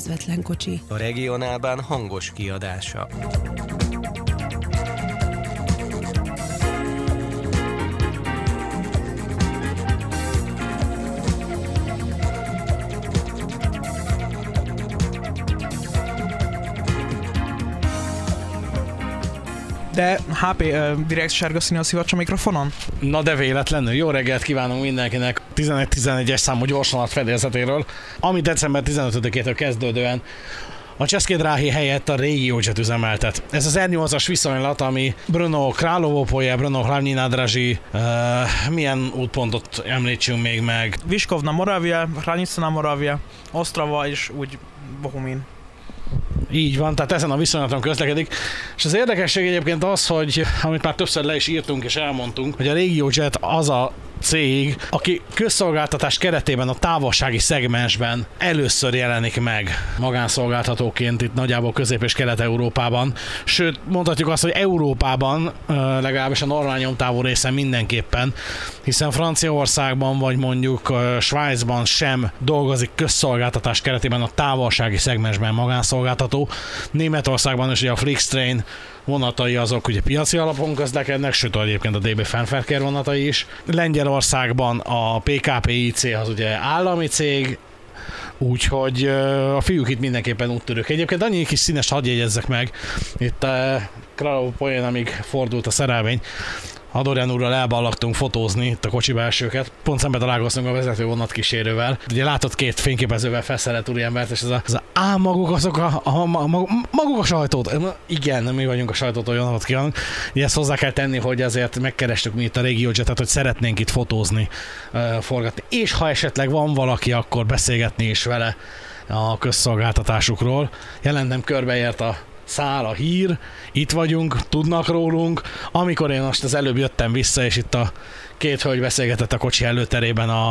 közvetlen kocsi. A regionálban hangos kiadása. De HP uh, direkt sárga színű a szivacs a mikrofonon? Na de véletlenül. Jó reggelt kívánunk mindenkinek 11-11-es számú gyorsanat fedélzetéről, ami december 15-től kezdődően a Cseszkédráhi helyett a régiócset üzemeltet. Ez az R8-as viszonylat, ami Bruno Královópolye, Bruno Hlavní nádrazsi, uh, milyen útpontot említsünk még meg? Viskovna Moravia, Hranica Moravia, Ostrava és úgy Bohumin. Így van, tehát ezen a viszonylaton közlekedik. És az érdekesség egyébként az, hogy amit már többször le is írtunk és elmondtunk, hogy a RegioJet az a cég, aki közszolgáltatás keretében a távolsági szegmensben először jelenik meg magánszolgáltatóként itt nagyjából Közép- és Kelet-Európában. Sőt, mondhatjuk azt, hogy Európában legalábbis a normál nyomtávú részen mindenképpen, hiszen Franciaországban vagy mondjuk Svájcban sem dolgozik közszolgáltatás keretében a távolsági szegmensben magánszolgáltató. Németországban is ugye a Flixtrain vonatai azok ugye piaci alapon közlekednek, sőt egyébként a DB Fernverkehr vonatai is. Lengyelországban a PKPIC az ugye állami cég, Úgyhogy a fiúk itt mindenképpen úttörők. Egyébként annyi kis színes hadd jegyezzek meg. Itt Kralov poén, amíg fordult a szerelvény, Adorján úrral elballagtunk fotózni itt a kocsi belsőket. Pont szembe találkoztunk a vezető vonat kísérővel. Ugye látott két fényképezővel felszerelt úriembert, és ez a, ez a á, maguk azok a, a, a, maguk a sajtót. Igen, mi vagyunk a sajtótól, jó napot kívánunk. Ugye ezt hozzá kell tenni, hogy ezért megkerestük mi itt a RegioJetet, hogy szeretnénk itt fotózni, forgatni. És ha esetleg van valaki, akkor beszélgetni is vele a közszolgáltatásukról. Jelentem körbeért a száll a hír, itt vagyunk, tudnak rólunk. Amikor én most az előbb jöttem vissza, és itt a két hölgy beszélgetett a kocsi előterében a,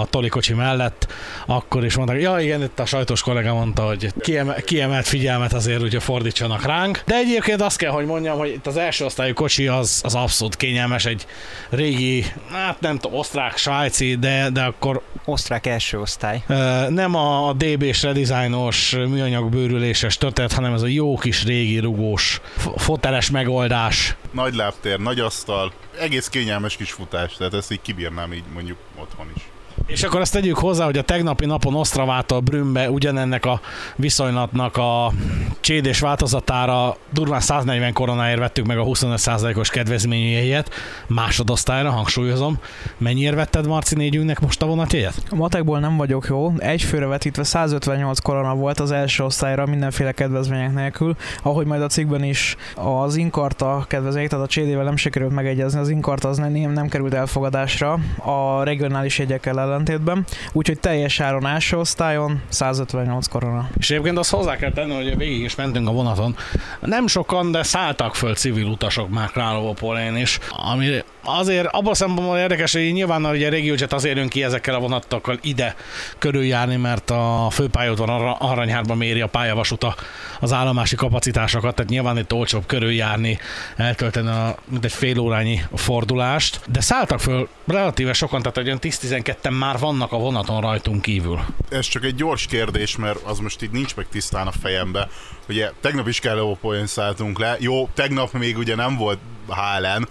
a Toli kocsi mellett, akkor is mondták, ja igen, itt a sajtos kollega mondta, hogy kiemel, kiemelt figyelmet azért ugye fordítsanak ránk. De egyébként azt kell, hogy mondjam, hogy itt az első osztályú kocsi az, az abszolút kényelmes, egy régi, hát nem tudom, osztrák, svájci, de, de akkor... Osztrák első osztály. Nem a DB-s redizájnos műanyag bőrüléses történet, hanem ez a jó kis régi rugós foteles megoldás. Nagy lábtér, nagy asztal, egész kényelmes kis futás, tehát ezt így kibírnám így mondjuk otthon is. És akkor azt tegyük hozzá, hogy a tegnapi napon Osztravától Brünnbe ugyanennek a viszonylatnak a csédés változatára durván 140 koronáért vettük meg a 25%-os kedvezményjegyet, másodosztályra, hangsúlyozom. Mennyiért vetted Marci négyünknek most a vonatjegyet? A matekból nem vagyok jó, egy főre vetítve 158 korona volt az első osztályra mindenféle kedvezmények nélkül, ahogy majd a cikkben is az inkarta kedvezmények, tehát a csédével nem sikerült megegyezni, az inkarta az nem, nem került elfogadásra. A regionális jegyekkel ellentétben, úgyhogy teljes áron első osztályon 158 korona. És egyébként azt hozzá kell tenni, hogy végig is mentünk a vonaton. Nem sokan, de szálltak föl civil utasok már Králóvopolén is, ami azért abban szempontból érdekes, hogy nyilván a régiócset azért jön ki ezekkel a vonatokkal ide körüljárni, mert a főpályaudvar Aranyhárban méri a pályavasuta az állomási kapacitásokat, tehát nyilván itt olcsóbb körüljárni, eltölteni a, mint egy fél órányi fordulást, de szálltak föl relatíve sokan, tehát olyan 10-12 már vannak a vonaton rajtunk kívül. Ez csak egy gyors kérdés, mert az most itt nincs meg tisztán a fejembe. Ugye tegnap is kell szálltunk le, jó, tegnap még ugye nem volt HLN,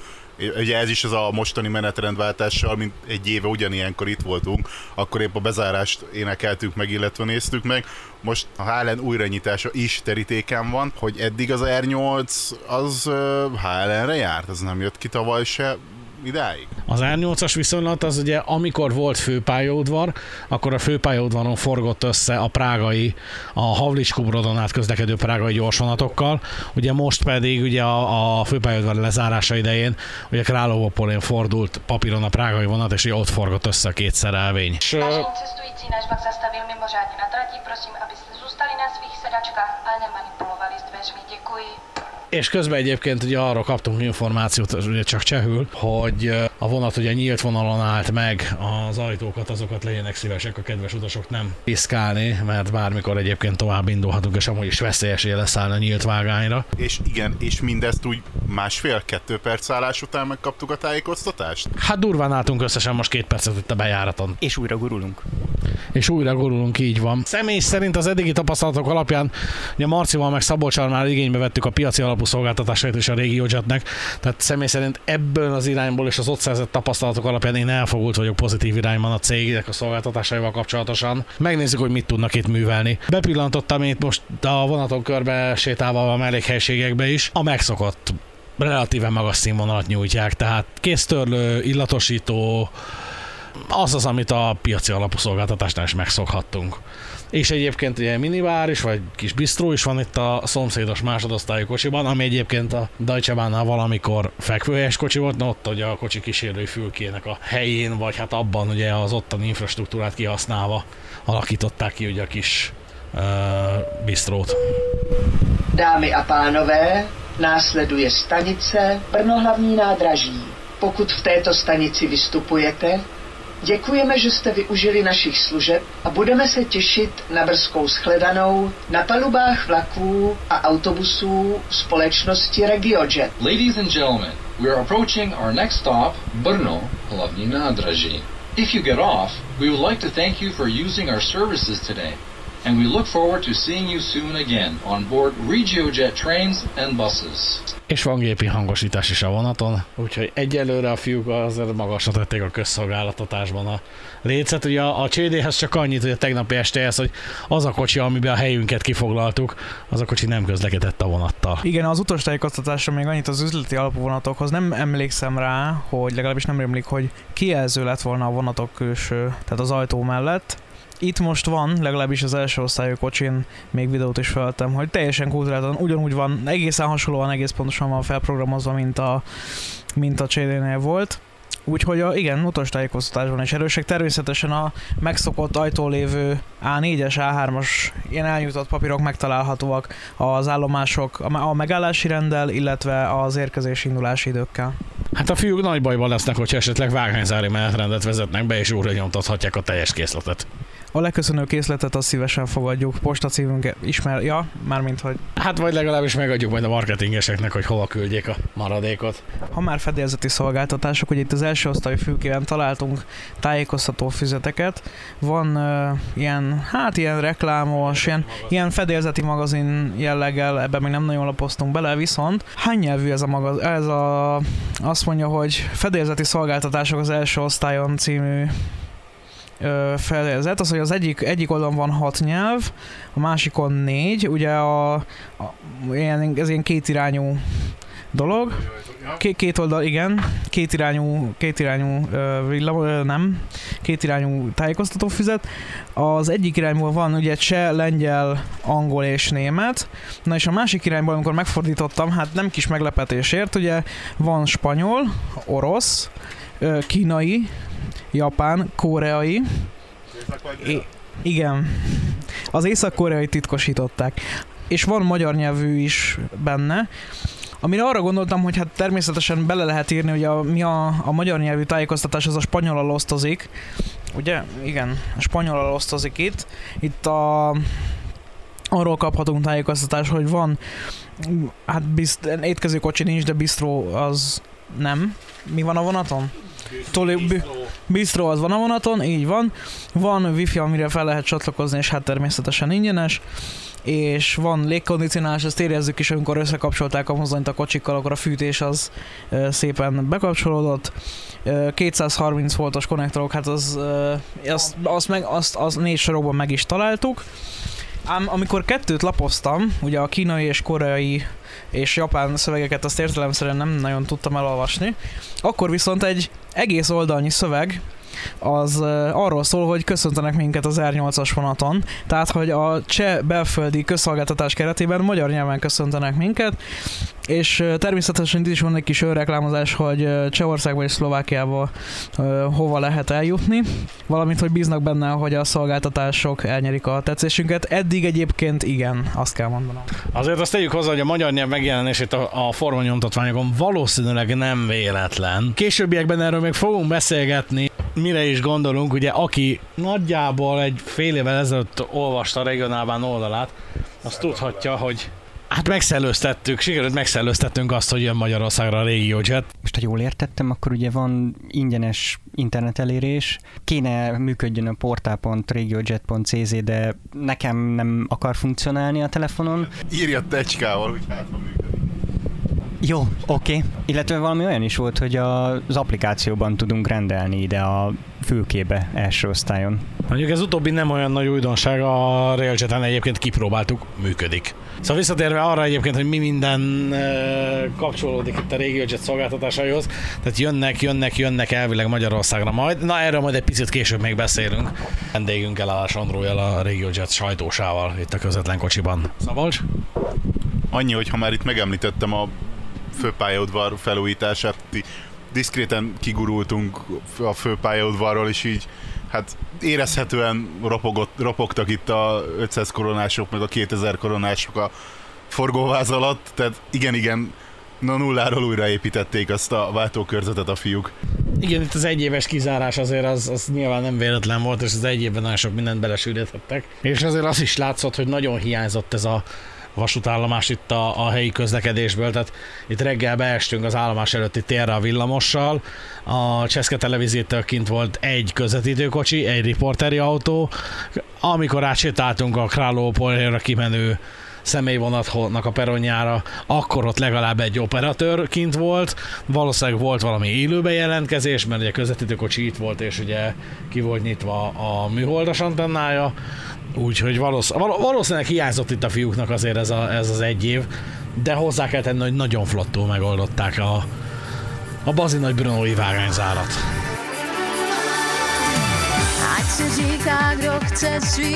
Ugye ez is az a mostani menetrendváltással, mint egy éve ugyanilyenkor itt voltunk, akkor épp a bezárást énekeltük meg, illetve néztük meg. Most a HLN újranyitása is terítéken van, hogy eddig az R8 az HLN-re járt, az nem jött ki tavaly se, idáig? Az R8-as viszonylat az ugye, amikor volt főpályaudvar, akkor a főpályaudvaron forgott össze a prágai, a Havlics Kubrodon át közlekedő prágai gyorsvonatokkal, ugye most pedig ugye a, a főpályaudvar lezárása idején ugye Královopolén fordult papíron a prágai vonat, és ugye ott forgott össze a két szerelvény. És, és közben egyébként ugye arra kaptunk információt, ugye csak csehül, hogy a vonat ugye nyílt vonalon állt meg, az ajtókat, azokat legyenek szívesek a kedves utasok nem piszkálni, mert bármikor egyébként tovább indulhatunk, és amúgy is veszélyes leszállni a nyílt vágányra. És igen, és mindezt úgy másfél-kettő perc állás után megkaptuk a tájékoztatást? Hát durván álltunk összesen most két percet itt a bejáraton. És újra gurulunk. és újra gurulunk, így van. Személy szerint az eddigi tapasztalatok alapján, ugye Marcival meg Szabolcsal már igénybe vettük a piaci alapú szolgáltatásait és a RegioJetnek, tehát személy szerint ebből az irányból és az ott szerzett tapasztalatok alapján én elfogult vagyok pozitív irányban a cégnek a szolgáltatásaival kapcsolatosan. Megnézzük, hogy mit tudnak itt művelni. Bepillantottam itt most a vonaton körbe sétálva a mellékhelységekbe is. A megszokott relatíven magas színvonalat nyújtják, tehát kéztörlő, illatosító, az az, amit a piaci alapú szolgáltatásnál is megszokhattunk. És egyébként ugye minivár is, vagy kis bistró is van itt a szomszédos másodosztályú kocsiban, ami egyébként a Deutsche Bahnnál valamikor fekvőhelyes kocsi volt, na ott ugye a kocsi kísérői fülkének a helyén, vagy hát abban ugye az ottani infrastruktúrát kihasználva alakították ki ugye a kis uh, bistrót. Dámy a pánové, následuje stanice Brno hlavní nádraží. Pokud v této stanici vystupujete, děkujeme, že jste využili našich služeb a budeme se těšit na brzkou shledanou na palubách vlaků a autobusů společnosti RegioJet. Ladies and gentlemen, we are approaching our next stop, Brno, hlavní nádraží. If you get off, we would like to thank you for using our services today, and we look forward to seeing you soon again on board RegioJet trains and buses. És van gépi hangosítás is a vonaton, úgyhogy egyelőre a fiúk azért magasra tették a közszolgáltatásban a lécet. Ugye a, a CD-hez csak annyit, hogy a tegnapi estéhez, hogy az a kocsi, amiben a helyünket kifoglaltuk, az a kocsi nem közlekedett a vonattal. Igen, az utastájékoztatásra még annyit az üzleti alapú vonatokhoz nem emlékszem rá, hogy legalábbis nem rémlik, hogy kijelző lett volna a vonatok külső, tehát az ajtó mellett. Itt most van, legalábbis az első osztályú kocsin még videót is feltem, hogy teljesen kultúráltan ugyanúgy van, egészen hasonlóan, egész pontosan van felprogramozva, mint a, mint a CD-nél volt. Úgyhogy a, igen, utastájékoztatásban is erősek. Természetesen a megszokott ajtó lévő A4-es, A3-as ilyen elnyújtott papírok megtalálhatóak az állomások a megállási rendel, illetve az érkezési indulási időkkel. Hát a fiúk nagy bajban lesznek, hogyha esetleg vágányzári menetrendet vezetnek be, és újra nyomtathatják a teljes készletet. A leköszönő készletet azt szívesen fogadjuk. Postacívünk ismer, ja, mármint hogy... Hát vagy legalábbis megadjuk majd a marketingeseknek, hogy hova küldjék a maradékot. Ha már fedélzeti szolgáltatások, hogy itt az első osztályú fülkében találtunk tájékoztató füzeteket. Van uh, ilyen, hát ilyen reklámos, ilyen, ilyen fedélzeti magazin jelleggel, ebben még nem nagyon lapoztunk bele, viszont hány nyelvű ez a magazin? Ez a, azt mondja, hogy fedélzeti szolgáltatások az első osztályon című feljegyzet, az, hogy az egyik, egyik oldalon van hat nyelv, a másikon négy, ugye a, a ilyen, ez ilyen kétirányú dolog. Két, két oldal, igen, kétirányú, kétirányú villam, nem, kétirányú tájékoztatófüzet. Az egyik irányból van ugye cseh, lengyel, angol és német. Na és a másik irányból, amikor megfordítottam, hát nem kis meglepetésért, ugye van spanyol, orosz, kínai, japán, koreai. I- igen. Az észak-koreai titkosították. És van magyar nyelvű is benne. Amire arra gondoltam, hogy hát természetesen bele lehet írni, hogy a, mi a, a magyar nyelvű tájékoztatás az a spanyol osztozik. Ugye? Igen, a spanyol osztozik itt. Itt a arról kaphatunk tájékoztatást, hogy van hát bizt, étkező kocsi nincs, de bistró az nem. Mi van a vonaton? Toli, bistro az van a vonaton, így van. Van wifi, amire fel lehet csatlakozni, és hát természetesen ingyenes és van légkondicionálás, ezt érezzük is, amikor összekapcsolták a mozdonyt a kocsikkal, akkor a fűtés az szépen bekapcsolódott. 230 voltos konnektorok, hát az, azt, azt, meg, azt, azt négy sorokban meg is találtuk. Ám amikor kettőt lapoztam, ugye a kínai és koreai és japán szövegeket azt értelemszerűen nem nagyon tudtam elolvasni, akkor viszont egy egész oldalnyi szöveg az arról szól, hogy köszöntenek minket az R8-as vonaton, tehát hogy a cseh belföldi közszolgáltatás keretében magyar nyelven köszöntenek minket, és természetesen itt is van egy kis önreklámozás, hogy Csehországba és Szlovákiába hova lehet eljutni, valamint, hogy bíznak benne, hogy a szolgáltatások elnyerik a tetszésünket. Eddig egyébként igen, azt kell mondanom. Azért azt tegyük hozzá, hogy a magyar nyelv megjelenését a, a formanyomtatványokon valószínűleg nem véletlen. Későbbiekben erről még fogunk beszélgetni, mire is gondolunk, ugye aki nagyjából egy fél évvel ezelőtt olvasta a regionálban oldalát, az tudhatja, hogy Hát megszellőztettük, sikerült megszellőztettünk azt, hogy jön Magyarországra a RegioJet. Most, ha jól értettem, akkor ugye van ingyenes internetelérés, kéne működjön a portál.regiojet.cz, de nekem nem akar funkcionálni a telefonon. Írja tecskával, hogy hát ha működik. Jó, oké. Okay. Illetve valami olyan is volt, hogy az applikációban tudunk rendelni ide a fülkébe első osztályon. Mondjuk ez utóbbi nem olyan nagy újdonság, a Railjet-en egyébként kipróbáltuk, működik. Szóval visszatérve arra egyébként, hogy mi minden kapcsolódik itt a RegioJet szolgáltatásaihoz, tehát jönnek, jönnek, jönnek elvileg Magyarországra majd. Na erről majd egy picit később még beszélünk. Vendégünkkel, a Sandrójal, a RegioJet sajtósával itt a közvetlen kocsiban. Szabolcs? Annyi, hogy ha már itt megemlítettem a főpályaudvar felújítását, diszkréten kigurultunk a főpályaudvarról, és így hát érezhetően ropogott, ropogtak itt a 500 koronások, meg a 2000 koronások a forgóváz alatt, tehát igen, igen, na nulláról újraépítették azt a váltókörzetet a fiúk. Igen, itt az egyéves kizárás azért az, az nyilván nem véletlen volt, és az egy évben nagyon sok mindent belesűríthettek. És azért az is látszott, hogy nagyon hiányzott ez a vasútállomás itt a, a helyi közlekedésből, tehát itt reggel beestünk az állomás előtti térre a villamossal, a Cseszke televíziótől kint volt egy közvetítőkocsi, egy riporteri autó, amikor átsétáltunk a Králópolra kimenő személyvonatnak a peronjára, akkor ott legalább egy operatőr kint volt, valószínűleg volt valami élő bejelentkezés, mert ugye közvetítőkocsi itt volt, és ugye ki volt nyitva a műholdas antennája, Úgyhogy valószínűleg, valószínűleg hiányzott itt a fiúknak azért ez, a, ez az egy év, de hozzá kell tenni, hogy nagyon flottul megoldották a, a bazi nagy Brunói vágányzárat. Ať se říká, kdo chce svý,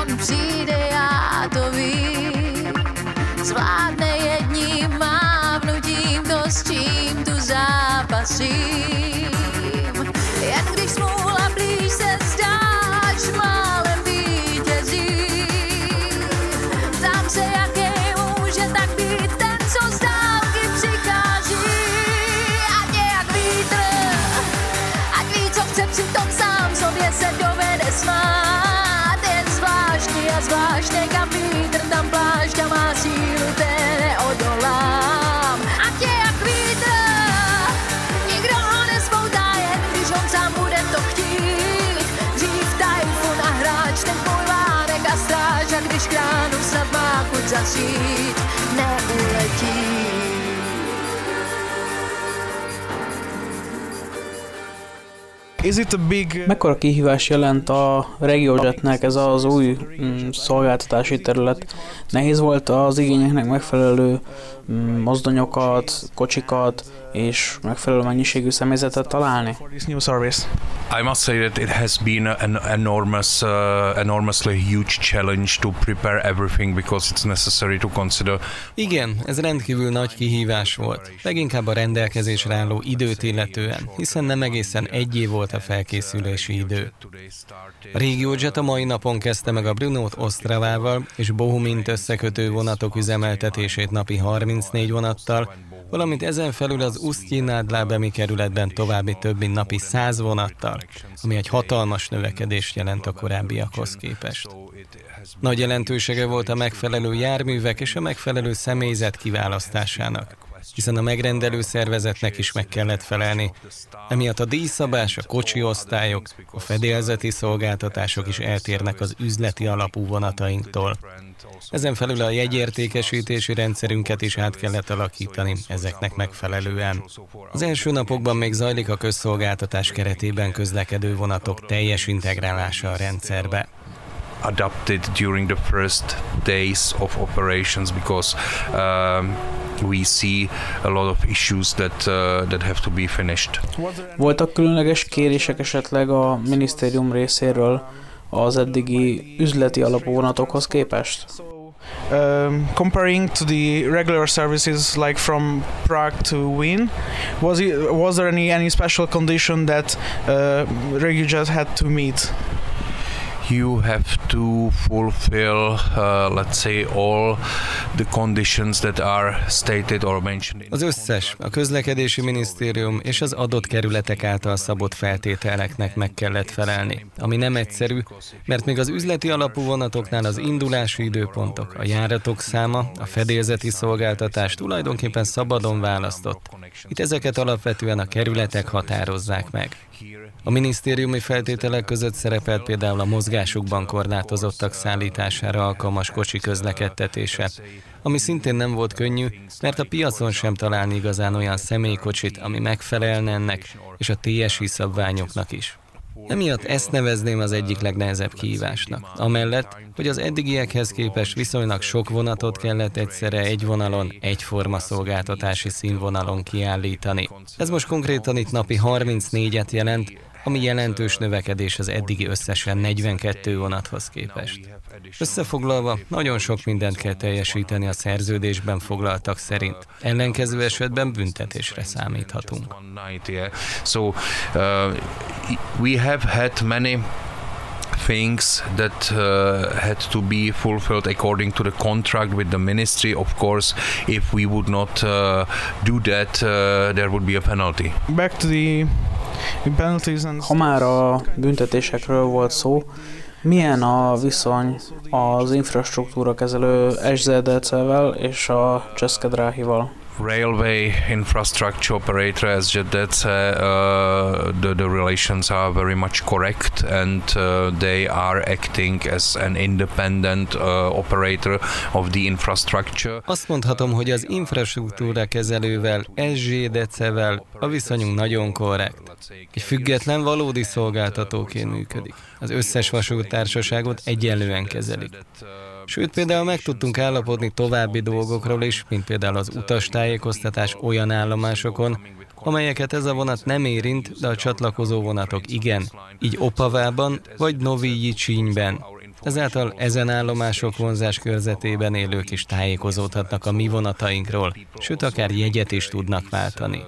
on přijde, já to vím. zvládne jedním mávnutím to, s čím tu zápasím. Jen když smůla blíž se zdá, až málem vítězí. Tam se, jaké může tak být ten, co z dálky přichází. A nějak vítr, ať ví, co chce, přitom sám sobě se dovede smát. Jen zvláštní a zvláštně, kam vítr tam plá. Zasít, neuletí. Is it a big... Mekkora kihívás jelent a RegioJetnek ez az új mm, szolgáltatási terület? Nehéz volt az igényeknek megfelelő mm, mozdonyokat, kocsikat és megfelelő mennyiségű személyzetet találni? I must say that it has been an enormous, uh, enormously huge challenge to prepare everything because it's necessary to consider. Igen, ez rendkívül nagy kihívás volt. Leginkább a rendelkezésre álló időt illetően, hiszen nem egészen egy év volt a felkészülési idő. A RegioJet a mai napon kezdte meg a Brunót Osztravával és Bohumint összekötő vonatok üzemeltetését napi 34 vonattal, valamint ezen felül az Usztyi Nádlábemi kerületben további több mint napi 100 vonattal, ami egy hatalmas növekedést jelent a korábbiakhoz képest. Nagy jelentősége volt a megfelelő járművek és a megfelelő személyzet kiválasztásának, hiszen a megrendelő szervezetnek is meg kellett felelni. Emiatt a díjszabás, a kocsi osztályok, a fedélzeti szolgáltatások is eltérnek az üzleti alapú vonatainktól. Ezen felül a jegyértékesítési rendszerünket is át kellett alakítani ezeknek megfelelően. Az első napokban még zajlik a közszolgáltatás keretében közlekedő vonatok teljes integrálása a rendszerbe adapted during the first days of operations because um, we see a lot of issues that uh, that have to be finished. Voltak különleges kérések esetleg a minisztérium részéről az eddigi üzleti alapú vonatokhoz képest? Um, comparing to the regular services like from Prague to Wien, was it was there any any special condition that uh, RegioJet had to meet? You have to fulfill, uh, let's say, all the conditions that are stated or mentioned. Az összes, a közlekedési minisztérium és az adott kerületek által szabott feltételeknek meg kellett felelni, ami nem egyszerű, mert még az üzleti alapú vonatoknál az indulási időpontok, a járatok száma, a fedélzeti szolgáltatás tulajdonképpen szabadon választott. Itt ezeket alapvetően a kerületek határozzák meg. A minisztériumi feltételek között szerepelt például a mozgásukban korlátozottak szállítására alkalmas kocsi közlekedtetése, ami szintén nem volt könnyű, mert a piacon sem találni igazán olyan személykocsit, ami megfelelne ennek és a TSI szabványoknak is. Emiatt ezt nevezném az egyik legnehezebb kihívásnak. Amellett, hogy az eddigiekhez képest viszonylag sok vonatot kellett egyszerre egy vonalon, egyforma szolgáltatási színvonalon kiállítani. Ez most konkrétan itt napi 34-et jelent, ami jelentős növekedés az eddigi összesen 42 vonathoz képest. Összefoglalva, nagyon sok mindent kell teljesíteni a szerződésben foglaltak szerint. Ellenkező esetben büntetésre számíthatunk. So uh, we have had many things that uh, had to be fulfilled according to the contract with the ministry. Of course, if we would not uh, do that, uh, there would be a penalty. Back to the. Ha már a büntetésekről volt szó, milyen a viszony az infrastruktúra kezelő SZDC-vel és a Cseszkedráhival? Railway infrastructure operator as uh, uh, the, the relations are very much correct and uh, they are acting as an independent uh, operator of the infrastructure. Azt mondhatom, hogy az infrastruktúra kezelővel, SZDC-vel a viszonyunk nagyon korrekt. Egy független valódi szolgáltatóként működik. Az összes vasútársaságot egyenlően kezelik. Sőt, például meg tudtunk állapodni további dolgokról is, mint például az utastájékoztatás olyan állomásokon, amelyeket ez a vonat nem érint, de a csatlakozó vonatok igen, így Opavában vagy Novi Csínyben. Ezáltal ezen állomások vonzás körzetében élők is tájékozódhatnak a mi vonatainkról, sőt akár jegyet is tudnak váltani.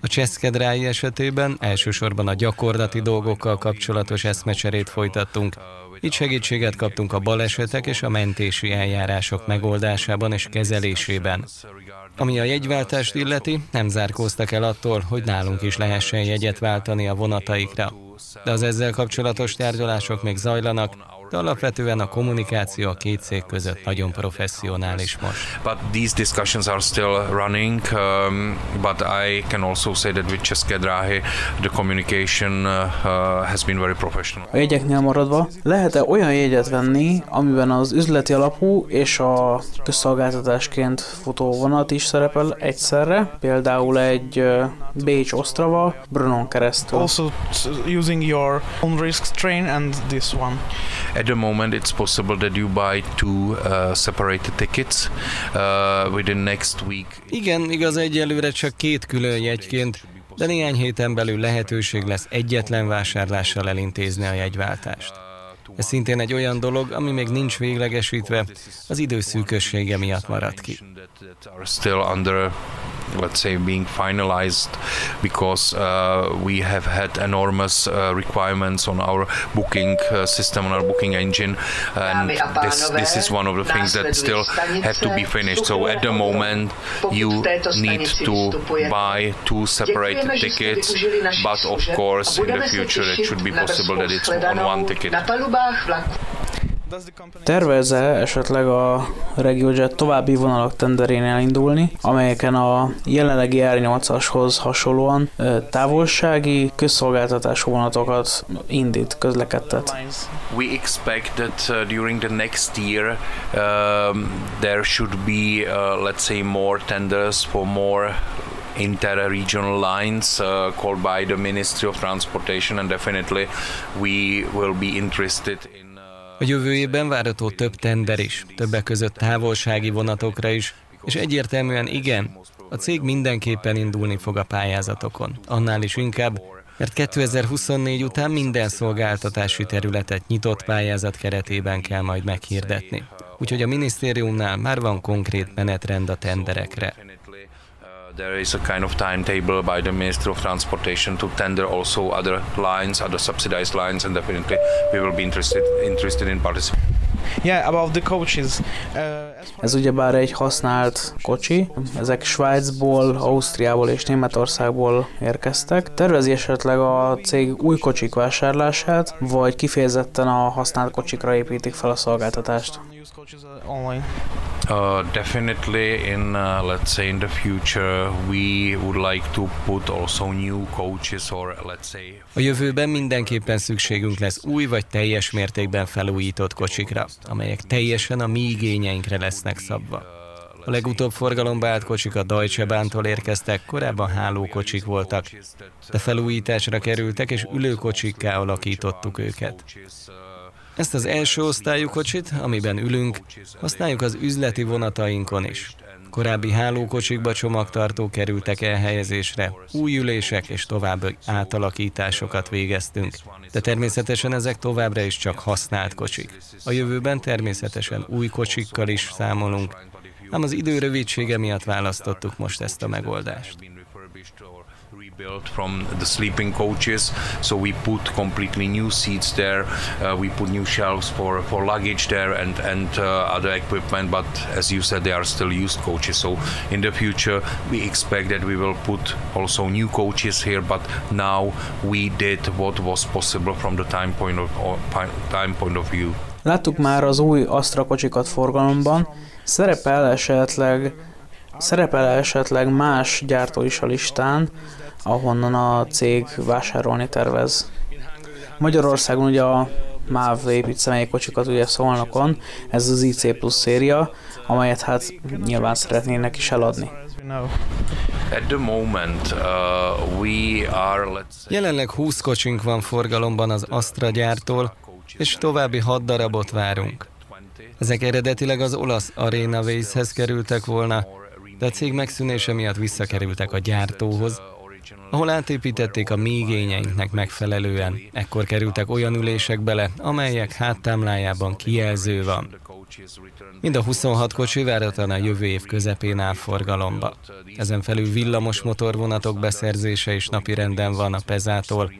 A Cseszkedrái esetében elsősorban a gyakorlati dolgokkal kapcsolatos eszmecserét folytattunk, így segítséget kaptunk a balesetek és a mentési eljárások megoldásában és kezelésében. Ami a jegyváltást illeti, nem zárkóztak el attól, hogy nálunk is lehessen jegyet váltani a vonataikra. De az ezzel kapcsolatos tárgyalások még zajlanak, de alapvetően a kommunikáció a két cég között nagyon professzionális most. But these discussions are still running, um, but I can also say that with České the communication uh, uh, has been very professional. A jegyeknél maradva, lehet-e olyan jegyet venni, amiben az üzleti alapú és a közszolgáltatásként futó vonat is szerepel egyszerre, például egy uh, Bécs-Ostrava, Brunnon keresztül? Also using your own risk train and this one. At the moment, it's possible that you buy two uh, separated tickets uh, within next week. Igen, igaz, egyelőre csak két külön jegyként, de néhány héten belül lehetőség lesz egyetlen vásárlással elintézni a jegyváltást. Ez szintén egy olyan dolog, ami még nincs véglegesítve, az idő miatt maradt ki. That are still under let's say being finalized because uh, we have had enormous uh, requirements on our booking uh, system on our booking engine. And this, this is one of the things that still have to be finished. So at the moment you need to buy two separate tickets but of course in the future it should be possible that it's on one ticket Tervezze esetleg a RegioJet további vonalak tenderén elindulni, amelyeken a jelenlegi R8-ashoz hasonlóan távolsági közszolgáltatású vonatokat indít, közlekedtet? We expect that uh, during the next year um, there should be, uh, let's say, more tenders for more inter-regional lines uh, called by the Ministry of Transportation and definitely we will be interested in a jövő évben várható több tender is, többek között távolsági vonatokra is, és egyértelműen igen, a cég mindenképpen indulni fog a pályázatokon. Annál is inkább, mert 2024 után minden szolgáltatási területet nyitott pályázat keretében kell majd meghirdetni. Úgyhogy a minisztériumnál már van konkrét menetrend a tenderekre. There is a kind of timetable by the Ministry of Transportation to tender also other lines, other subsidized lines, and definitely we will be interested interested in participating. Yeah, about the coaches. Uh, Ez ugyebár egy használt kocsi, ezek Svájcból, Ausztriából és Németországból érkeztek. Tervezi esetleg a cég új kocsik vásárlását, vagy kifejezetten a használt kocsikra építik fel a szolgáltatást? Uh, definitely in uh, let's say in the future we would like to put also new coaches or let's say A jövőben mindenképpen szükségünk lesz új vagy teljes mértékben felújított kocsikra, amelyek teljesen a mi igényeinkre lesznek szabva. A legutóbb forgalomba állt kocsik a Deutsche Bahntól érkeztek, korábban hálókocsik voltak, de felújításra kerültek és ülőkocsikká alakítottuk őket. Ezt az első osztályú kocsit, amiben ülünk, használjuk az üzleti vonatainkon is. Korábbi hálókocsikba csomagtartó kerültek elhelyezésre, új ülések és további átalakításokat végeztünk. De természetesen ezek továbbra is csak használt kocsik. A jövőben természetesen új kocsikkal is számolunk, ám az idő rövidsége miatt választottuk most ezt a megoldást. Rebuilt from the sleeping coaches. So we put completely new seats there. Uh, we put new shelves for for luggage there and and uh, other equipment. But as you said they are still used coaches. So in the future we expect that we will put also new coaches here. But now we did what was possible from the time point of time point of view. Láttuk már az új Astra kocsikat forgalomban, szerepel esetleg, szerepel esetleg más gyártó is a listán, ahonnan a cég vásárolni tervez. Magyarországon ugye a MÁV épít személykocsikat ugye Szolnokon, ez az IC Plus széria, amelyet hát nyilván szeretnének is eladni. Uh, Jelenleg 20 kocsink van forgalomban az Astra gyártól, és további 6 darabot várunk. Ezek eredetileg az olasz Arena Waze-hez kerültek volna, de a cég megszűnése miatt visszakerültek a gyártóhoz, ahol átépítették a mi igényeinknek megfelelően. Ekkor kerültek olyan ülések bele, amelyek háttámlájában kijelző van. Mind a 26 kocsi váratlan a jövő év közepén áll forgalomba. Ezen felül villamos motorvonatok beszerzése is napirenden van a Pezától,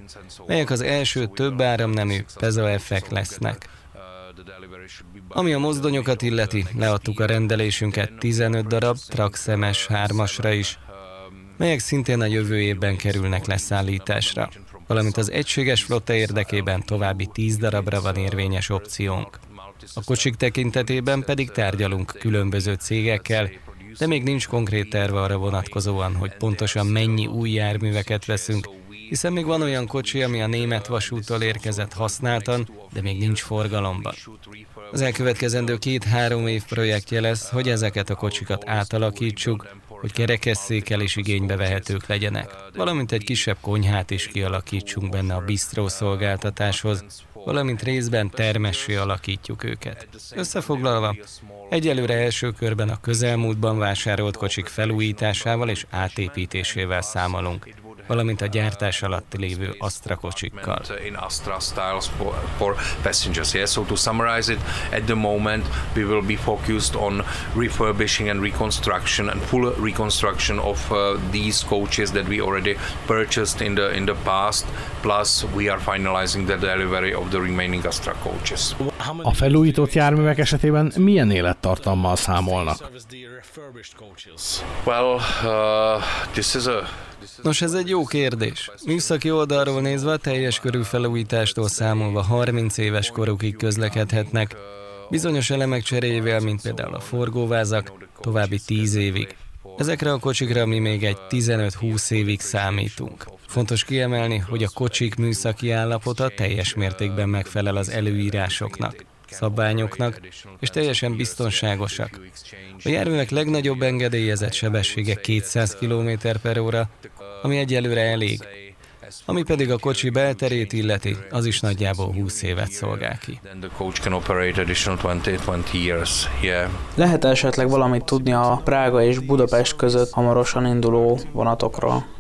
melyek az első több áramnemű Peza F-ek lesznek. Ami a mozdonyokat illeti, leadtuk a rendelésünket 15 darab Traxemes 3-asra is, melyek szintén a jövő évben kerülnek leszállításra, valamint az egységes flotta érdekében további 10 darabra van érvényes opciónk. A kocsik tekintetében pedig tárgyalunk különböző cégekkel, de még nincs konkrét terve arra vonatkozóan, hogy pontosan mennyi új járműveket veszünk, hiszen még van olyan kocsi, ami a német vasúttól érkezett használtan, de még nincs forgalomban. Az elkövetkezendő két-három év projektje lesz, hogy ezeket a kocsikat átalakítsuk, hogy kerekesszékkel is igénybe vehetők legyenek, valamint egy kisebb konyhát is kialakítsunk benne a bistró szolgáltatáshoz, valamint részben termessé alakítjuk őket. Összefoglalva, egyelőre első körben a közelmúltban vásárolt kocsik felújításával és átépítésével számolunk, valamint a gyártás alatt lévő Astra kocsikkal. in Astra styles for, for passengers. Yeah. So to summarize it, at the moment we will be focused on refurbishing and reconstruction and full reconstruction of uh, these coaches that we already purchased in the in the past. Plus, we are finalizing the delivery of the remaining Astra coaches. A felújított járművek esetében milyen élettartammal számolnak? Well, uh, this is a Nos, ez egy jó kérdés. Műszaki oldalról nézve a teljes körű felújítástól számolva 30 éves korukig közlekedhetnek, bizonyos elemek cseréjével, mint például a forgóvázak, további 10 évig. Ezekre a kocsikra mi még egy 15-20 évig számítunk. Fontos kiemelni, hogy a kocsik műszaki állapota teljes mértékben megfelel az előírásoknak, szabványoknak, és teljesen biztonságosak. A járművek legnagyobb engedélyezett sebessége 200 km per óra, ami egyelőre elég. Ami pedig a kocsi belterét illeti, az is nagyjából 20 évet szolgál ki. then the coach can operate additional 20 20 years. Yeah. Lehet esetleg valamit tudni a Prága és Budapest között hamarosan induló vonatokról?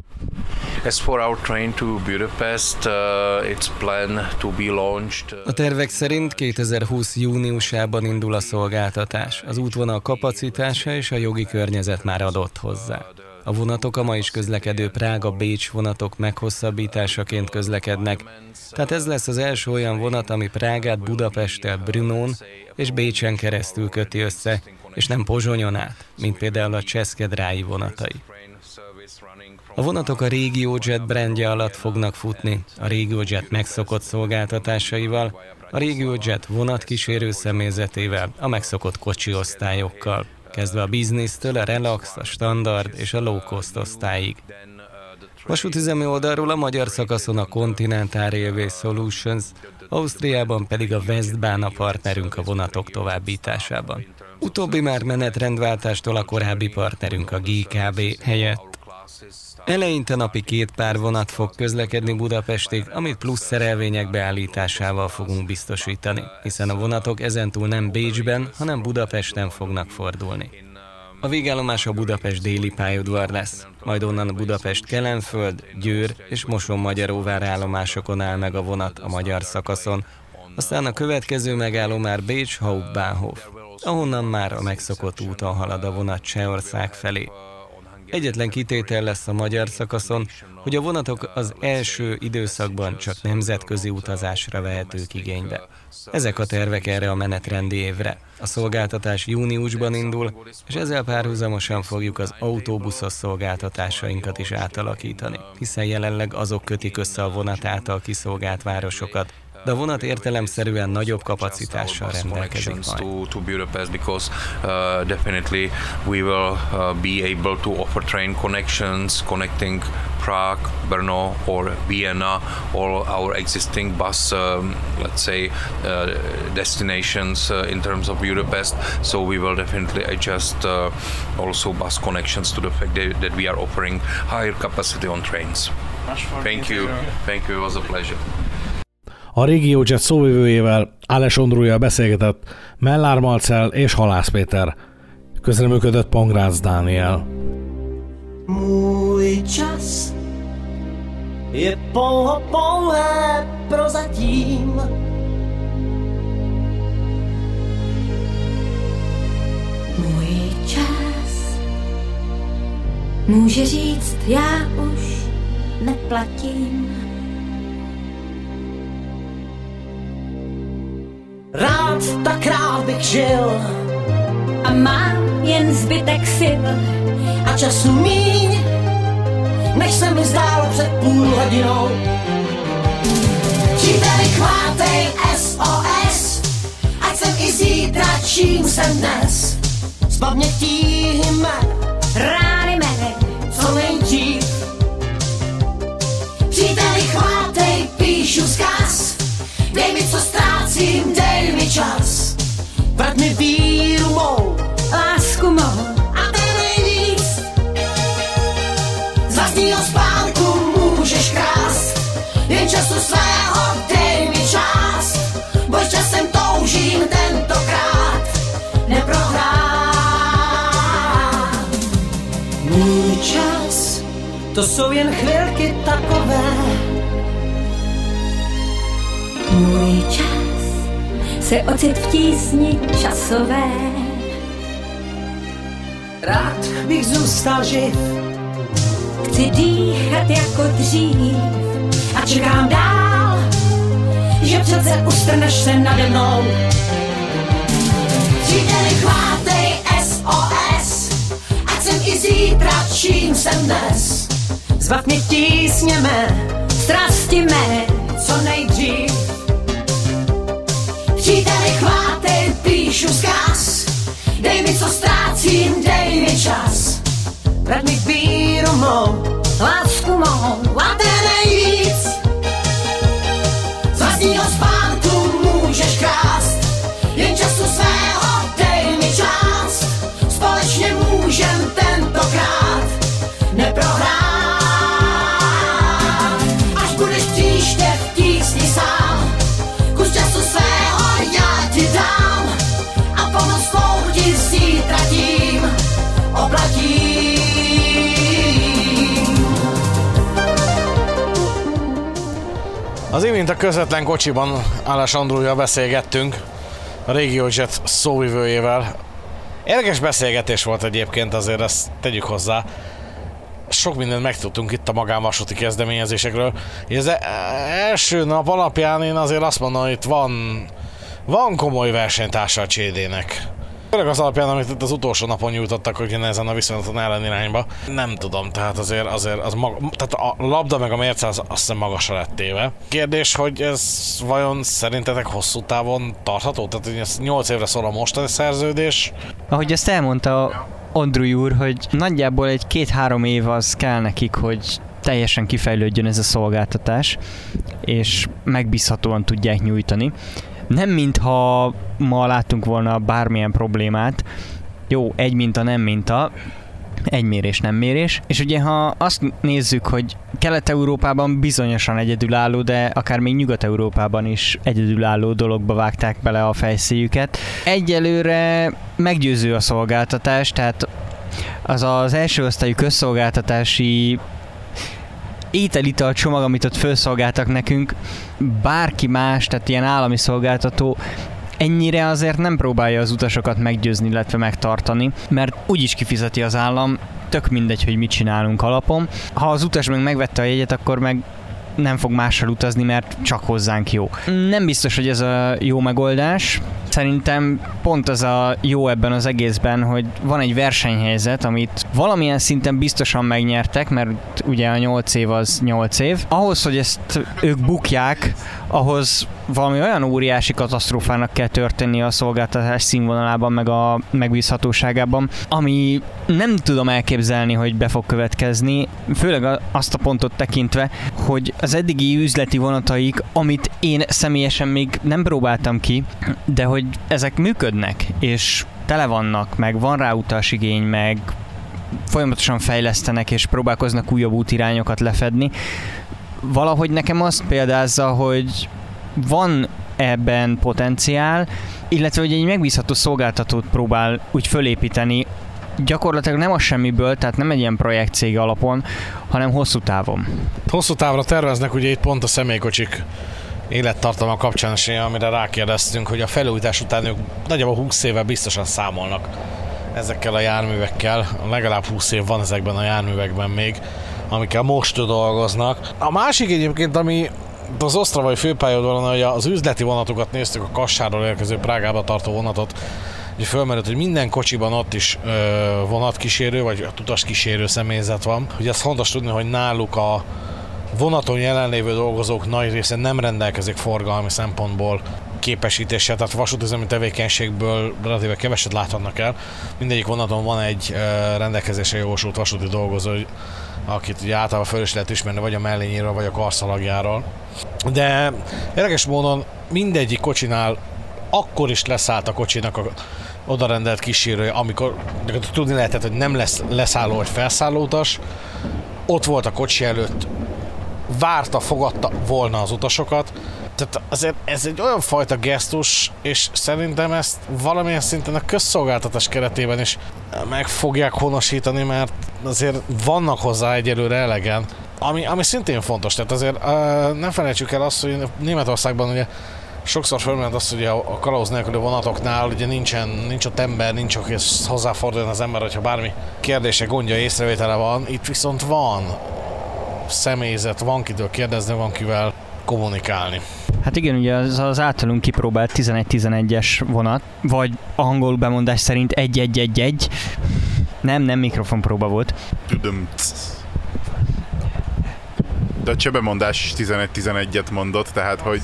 A tervek szerint 2020 júniusában indul a szolgáltatás. Az útvonal kapacitása és a jogi környezet már adott hozzá. A vonatok a ma is közlekedő Prága-Bécs vonatok meghosszabbításaként közlekednek, tehát ez lesz az első olyan vonat, ami Prágát Budapesttel Brunón és Bécsen keresztül köti össze, és nem Pozsonyon át, mint például a Cseszkedrái vonatai. A vonatok a RegioJet brandje alatt fognak futni, a RegioJet megszokott szolgáltatásaival, a RegioJet vonatkísérő személyzetével, a megszokott kocsi osztályokkal, kezdve a biznisztől a relax, a standard és a low cost osztályig. Vasútüzemi oldalról a magyar szakaszon a Continental Railway Solutions, Ausztriában pedig a Westbahn a partnerünk a vonatok továbbításában. Utóbbi már menetrendváltástól a korábbi partnerünk a GKB helyett. Eleinte napi két pár vonat fog közlekedni Budapestig, amit plusz szerelvények beállításával fogunk biztosítani, hiszen a vonatok ezentúl nem Bécsben, hanem Budapesten fognak fordulni. A végállomás a Budapest déli pályaudvar lesz, majd onnan a Budapest Kelenföld, Győr és Moson-Magyaróvár állomásokon áll meg a vonat a magyar szakaszon, aztán a következő megálló már Bécs Hauptbahnhof, ahonnan már a megszokott úton halad a vonat Csehország felé. Egyetlen kitétel lesz a magyar szakaszon, hogy a vonatok az első időszakban csak nemzetközi utazásra vehetők igénybe. Ezek a tervek erre a menetrendi évre. A szolgáltatás júniusban indul, és ezzel párhuzamosan fogjuk az autóbuszos szolgáltatásainkat is átalakítani, hiszen jelenleg azok kötik össze a vonat által kiszolgált városokat, de a vonat értelemszerűen nagyobb kapacitással rendelkezik majd. To, to Budapest because uh, definitely we will uh, be able to offer train connections connecting Prague, Brno or Vienna, all our existing bus, um, let's say, uh, destinations uh, in terms of Budapest. So we will definitely adjust uh, also bus connections to the fact that, that we are offering higher capacity on trains. Thank you. Thank you. It was a pleasure. A RegioJet szóvivőjével Áles Ondrúja beszélgetett Mellár Marcel és Halász Péter. Közreműködött Pongrácz Dániel. Můj čas je pouho pouhé prozatím. Můj čas může říct, já už neplatím. Rád tak rád bych žil A mám jen zbytek sil a času míň, než se mi zdálo před půl hodinou. Příteli chvátej SOS, ať jsem i zítra, čím jsem dnes. Zbav mě tíhy mé, Rány mé, co nejdřív. Příteli chvátej, píšu zkaz, dej mi, co ztrácím, dej mi čas. Vrať mi víru mou, lásku mou a ten nejvíc. Z vlastního spánku můžeš krást, jen času svého dej mi čas. Boj časem toužím tentokrát neprohrát. Můj čas, to jsou jen chvilky takové. Můj čas se ocit v tísni časové. Rád bych zůstal živ Chci dýchat jako dřív a čekám dál, že přece ustrneš se nade mnou. Příteli chvátej SOS, ať jsem i zítra, čím jsem dnes. Zbav mě tísně mé, strasti mé, co nejdřív. Příteli chvátej, píšu zkaz, dej mi, co ztrácím, dej mi čas. Vrať mi víru mou, lásku mou a ten nejvíc. Z vlastního spánku můžeš krást, Az imént a közvetlen kocsiban Állás Andrújjal beszélgettünk, a RegioJet szóvivőjével. Érdekes beszélgetés volt egyébként, azért ezt tegyük hozzá. sok mindent megtudtunk itt a magánvasúti kezdeményezésekről. Ez e- első nap alapján én azért azt mondom, hogy itt van, van komoly versenytársa a CD-nek. Főleg az alapján, amit itt az utolsó napon nyújtottak, hogy ezen a viszonylaton ellenirányba. Nem tudom, tehát azért, azért az maga, tehát a labda meg a mérce az azt hiszem magasra lett téve. Kérdés, hogy ez vajon szerintetek hosszú távon tartható? Tehát hogy ez 8 évre szól a mostani szerződés. Ahogy ezt elmondta Andrew úr, hogy nagyjából egy két-három év az kell nekik, hogy teljesen kifejlődjön ez a szolgáltatás, és megbízhatóan tudják nyújtani. Nem mintha ma láttunk volna bármilyen problémát, jó, egy minta, nem minta, egy mérés, nem mérés. És ugye ha azt nézzük, hogy Kelet-Európában bizonyosan egyedülálló, de akár még Nyugat-Európában is egyedülálló dologba vágták bele a fejszéjüket. Egyelőre meggyőző a szolgáltatás, tehát az az első osztályú közszolgáltatási ételital csomag, amit ott felszolgáltak nekünk, bárki más, tehát ilyen állami szolgáltató ennyire azért nem próbálja az utasokat meggyőzni, illetve megtartani, mert úgyis kifizeti az állam, tök mindegy, hogy mit csinálunk alapon. Ha az utas meg megvette a jegyet, akkor meg nem fog mással utazni, mert csak hozzánk jó. Nem biztos, hogy ez a jó megoldás. Szerintem pont az a jó ebben az egészben, hogy van egy versenyhelyzet, amit valamilyen szinten biztosan megnyertek, mert ugye a 8 év az 8 év. Ahhoz, hogy ezt ők bukják, ahhoz valami olyan óriási katasztrófának kell történni a szolgáltatás színvonalában, meg a megbízhatóságában, ami nem tudom elképzelni, hogy be fog következni, főleg azt a pontot tekintve, hogy az eddigi üzleti vonataik, amit én személyesen még nem próbáltam ki, de hogy ezek működnek, és tele vannak, meg van rá utasigény, meg folyamatosan fejlesztenek és próbálkoznak újabb útirányokat lefedni. Valahogy nekem azt példázza, hogy van ebben potenciál, illetve hogy egy megbízható szolgáltatót próbál úgy fölépíteni, gyakorlatilag nem a semmiből, tehát nem egy ilyen projektcég alapon, hanem hosszú távon. Hosszú távra terveznek ugye itt pont a személykocsik élettartama kapcsán is, amire rákérdeztünk, hogy a felújítás után ők nagyjából 20 éve biztosan számolnak ezekkel a járművekkel. Legalább 20 év van ezekben a járművekben még, amikkel most dolgoznak. A másik egyébként, ami az Osztravai főpályaudvaron, hogy az üzleti vonatokat néztük, a Kassáról érkező Prágába tartó vonatot, hogy fölmerült, hogy minden kocsiban ott is ö, vonatkísérő, vagy kísérő személyzet van. Ugye ez fontos tudni, hogy náluk a vonaton jelenlévő dolgozók nagy része nem rendelkezik forgalmi szempontból képesítéssel, tehát vasútüzemi tevékenységből relatíve keveset láthatnak el. Mindegyik vonaton van egy rendelkezésre jogosult vasúti dolgozó, akit ugye általában föl is lehet ismerni, vagy a mellényéről, vagy a karszalagjáról. De érdekes módon mindegyik kocsinál akkor is leszállt a kocsinak a odarendelt kísérője, amikor tudni lehetett, hogy nem lesz leszálló vagy felszálló utas, ott volt a kocsi előtt, várta, fogadta volna az utasokat. Tehát azért ez egy olyan fajta gesztus, és szerintem ezt valamilyen szinten a közszolgáltatás keretében is meg fogják honosítani, mert azért vannak hozzá egyelőre elegen. Ami, ami szintén fontos, tehát azért uh, nem felejtsük el azt, hogy Németországban ugye sokszor fölment az, hogy a kalauz nélküli vonatoknál ugye nincsen, nincs ott ember, nincs, aki hozzáforduljon az ember, hogyha bármi kérdése, gondja, észrevétele van. Itt viszont van személyzet, van kitől kérdezni, van kivel kommunikálni. Hát igen, ugye az, az általunk kipróbált 11-11-es vonat, vagy angol bemondás szerint 1-1-1-1. Nem, nem mikrofonpróba volt. Tudom. De a csebemondás is 11-11-et mondott, tehát hogy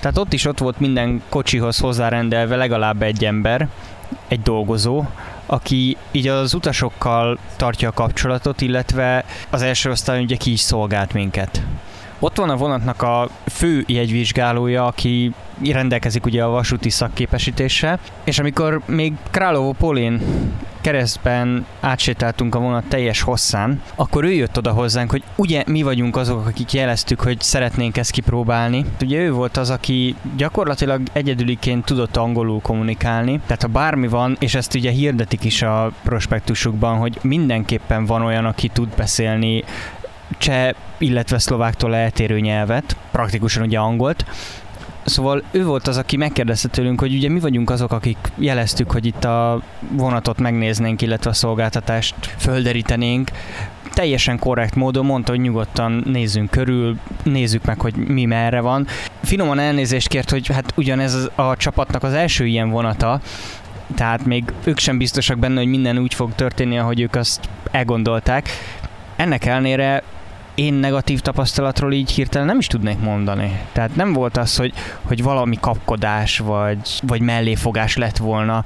tehát ott is ott volt minden kocsihoz hozzárendelve legalább egy ember, egy dolgozó, aki így az utasokkal tartja a kapcsolatot, illetve az első osztályon ugye ki is szolgált minket. Ott van a vonatnak a fő jegyvizsgálója, aki rendelkezik ugye a vasúti szakképesítéssel, és amikor még Králóvó Polén keresztben átsétáltunk a vonat teljes hosszán, akkor ő jött oda hozzánk, hogy ugye mi vagyunk azok, akik jeleztük, hogy szeretnénk ezt kipróbálni. Ugye ő volt az, aki gyakorlatilag egyedüliként tudott angolul kommunikálni, tehát ha bármi van, és ezt ugye hirdetik is a prospektusukban, hogy mindenképpen van olyan, aki tud beszélni cseh, illetve szlováktól eltérő nyelvet, praktikusan ugye angolt, Szóval ő volt az, aki megkérdezte tőlünk, hogy ugye mi vagyunk azok, akik jeleztük, hogy itt a vonatot megnéznénk, illetve a szolgáltatást földerítenénk. Teljesen korrekt módon mondta, hogy nyugodtan nézzünk körül, nézzük meg, hogy mi merre van. Finoman elnézést kért, hogy hát ugyanez a csapatnak az első ilyen vonata, tehát még ők sem biztosak benne, hogy minden úgy fog történni, ahogy ők azt elgondolták. Ennek ellenére én negatív tapasztalatról így hirtelen nem is tudnék mondani. Tehát nem volt az, hogy, hogy valami kapkodás vagy, vagy melléfogás lett volna.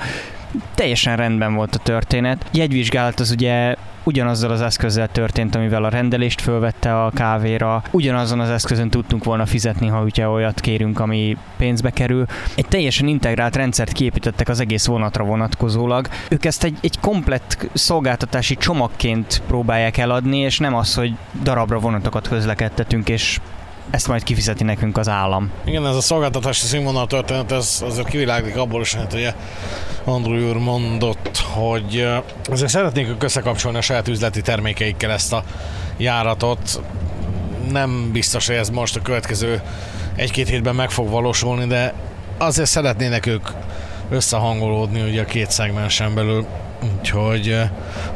Teljesen rendben volt a történet. Jegyvizsgálat az ugye ugyanazzal az eszközzel történt, amivel a rendelést fölvette a kávéra, ugyanazon az eszközön tudtunk volna fizetni, ha ugye olyat kérünk, ami pénzbe kerül. Egy teljesen integrált rendszert kiépítettek az egész vonatra vonatkozólag. Ők ezt egy, egy komplett szolgáltatási csomagként próbálják eladni, és nem az, hogy darabra vonatokat közlekedtetünk, és ezt majd kifizeti nekünk az állam. Igen, ez a szolgáltatási színvonal történet, ez azért kiviláglik abból is, hogy ugye Andrew úr mondott, hogy azért szeretnék összekapcsolni a saját üzleti termékeikkel ezt a járatot. Nem biztos, hogy ez most a következő egy-két hétben meg fog valósulni, de azért szeretnének ők összehangolódni ugye a két szegmensen belül úgyhogy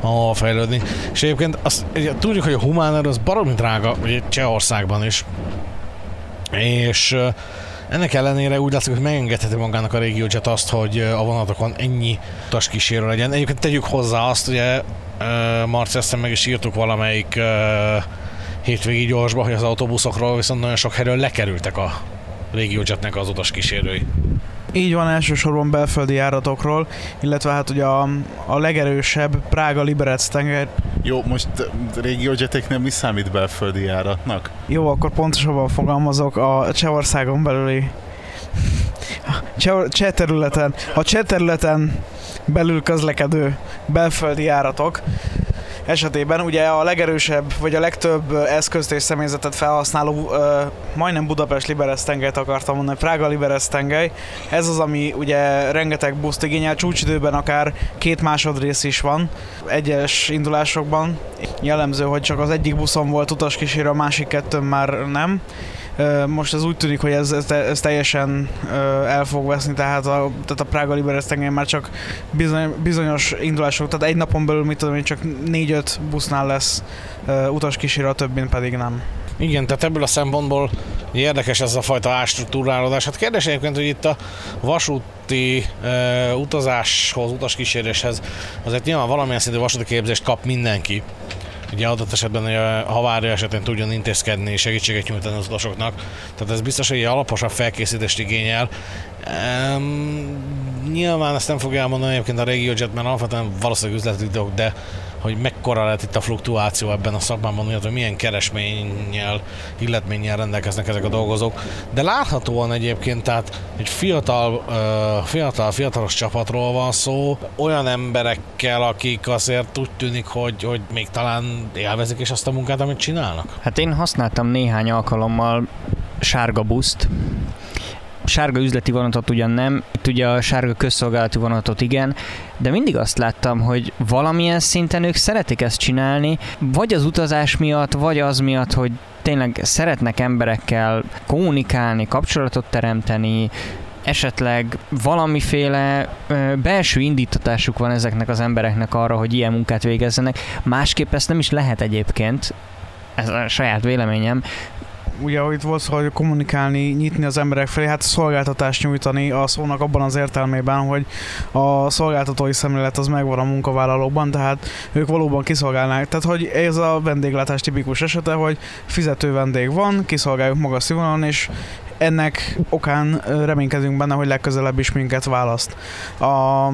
uh, fejlődni. És egyébként azt, ugye, tudjuk, hogy a Humáner az baromi drága, ugye Csehországban is, és uh, ennek ellenére úgy látszik, hogy megengedheti magának a RegioJet azt, hogy a vonatokon ennyi utas kísérő legyen. Egyébként tegyük hozzá azt, ugye Marci, aztán meg is írtuk valamelyik hétvégi gyorsba, hogy az autóbuszokról viszont nagyon sok helyről lekerültek a RegioJetnek az utas kísérői. Így van elsősorban belföldi járatokról, illetve hát ugye a, a legerősebb Prága Liberec tenger. Jó, most régiójeteknél mi számít belföldi járatnak? Jó, akkor pontosabban fogalmazok a Csehországon belüli cseh, cseh területen, a cseh területen belül közlekedő belföldi járatok esetében ugye a legerősebb, vagy a legtöbb eszközt és személyzetet felhasználó, majdnem Budapest Liberec tengelyt akartam mondani, Prága Liberec tengely. Ez az, ami ugye rengeteg buszt igényel, csúcsidőben akár két másodrész is van egyes indulásokban. Jellemző, hogy csak az egyik buszon volt utaskísérő, a másik kettőn már nem most ez úgy tűnik, hogy ez, ez, ez teljesen el fog veszni, tehát a, tehát a Prága Liberec tenger már csak bizony, bizonyos indulások, tehát egy napon belül, mit tudom én, csak 4-5 busznál lesz utaskísérő, a többin pedig nem. Igen, tehát ebből a szempontból érdekes ez a fajta ástruktúrálódás. Hát kérdés egyébként, hogy itt a vasúti e, utazáshoz, utaskíséréshez azért nyilván valamilyen szintű vasúti képzést kap mindenki ugye adott esetben a havária esetén tudjon intézkedni és segítséget nyújtani az utasoknak. Tehát ez biztos, hogy egy alaposabb felkészítést igényel. Um, nyilván ezt nem fogja elmondani egyébként a RegioJet, mert alapvetően valószínűleg üzleti dolog, de hogy mekkora lett itt a fluktuáció ebben a szakmában, illetve milyen keresménnyel, illetménnyel rendelkeznek ezek a dolgozók. De láthatóan egyébként, tehát egy fiatal, fiatal, fiatalos csapatról van szó, olyan emberekkel, akik azért úgy tűnik, hogy, hogy még talán élvezik is azt a munkát, amit csinálnak. Hát én használtam néhány alkalommal sárga buszt, sárga üzleti vonatot ugyan nem, itt ugye a sárga közszolgálati vonatot igen, de mindig azt láttam, hogy valamilyen szinten ők szeretik ezt csinálni, vagy az utazás miatt, vagy az miatt, hogy tényleg szeretnek emberekkel kommunikálni, kapcsolatot teremteni, esetleg valamiféle belső indítatásuk van ezeknek az embereknek arra, hogy ilyen munkát végezzenek. Másképp ezt nem is lehet egyébként, ez a saját véleményem, ugye itt volt hogy kommunikálni, nyitni az emberek felé, hát szolgáltatást nyújtani a szónak abban az értelmében, hogy a szolgáltatói szemlélet az megvan a munkavállalókban, tehát ők valóban kiszolgálnák. Tehát, hogy ez a vendéglátás tipikus esete, hogy fizető vendég van, kiszolgáljuk magas színvonalon, és ennek okán reménykedünk benne, hogy legközelebb is minket választ. A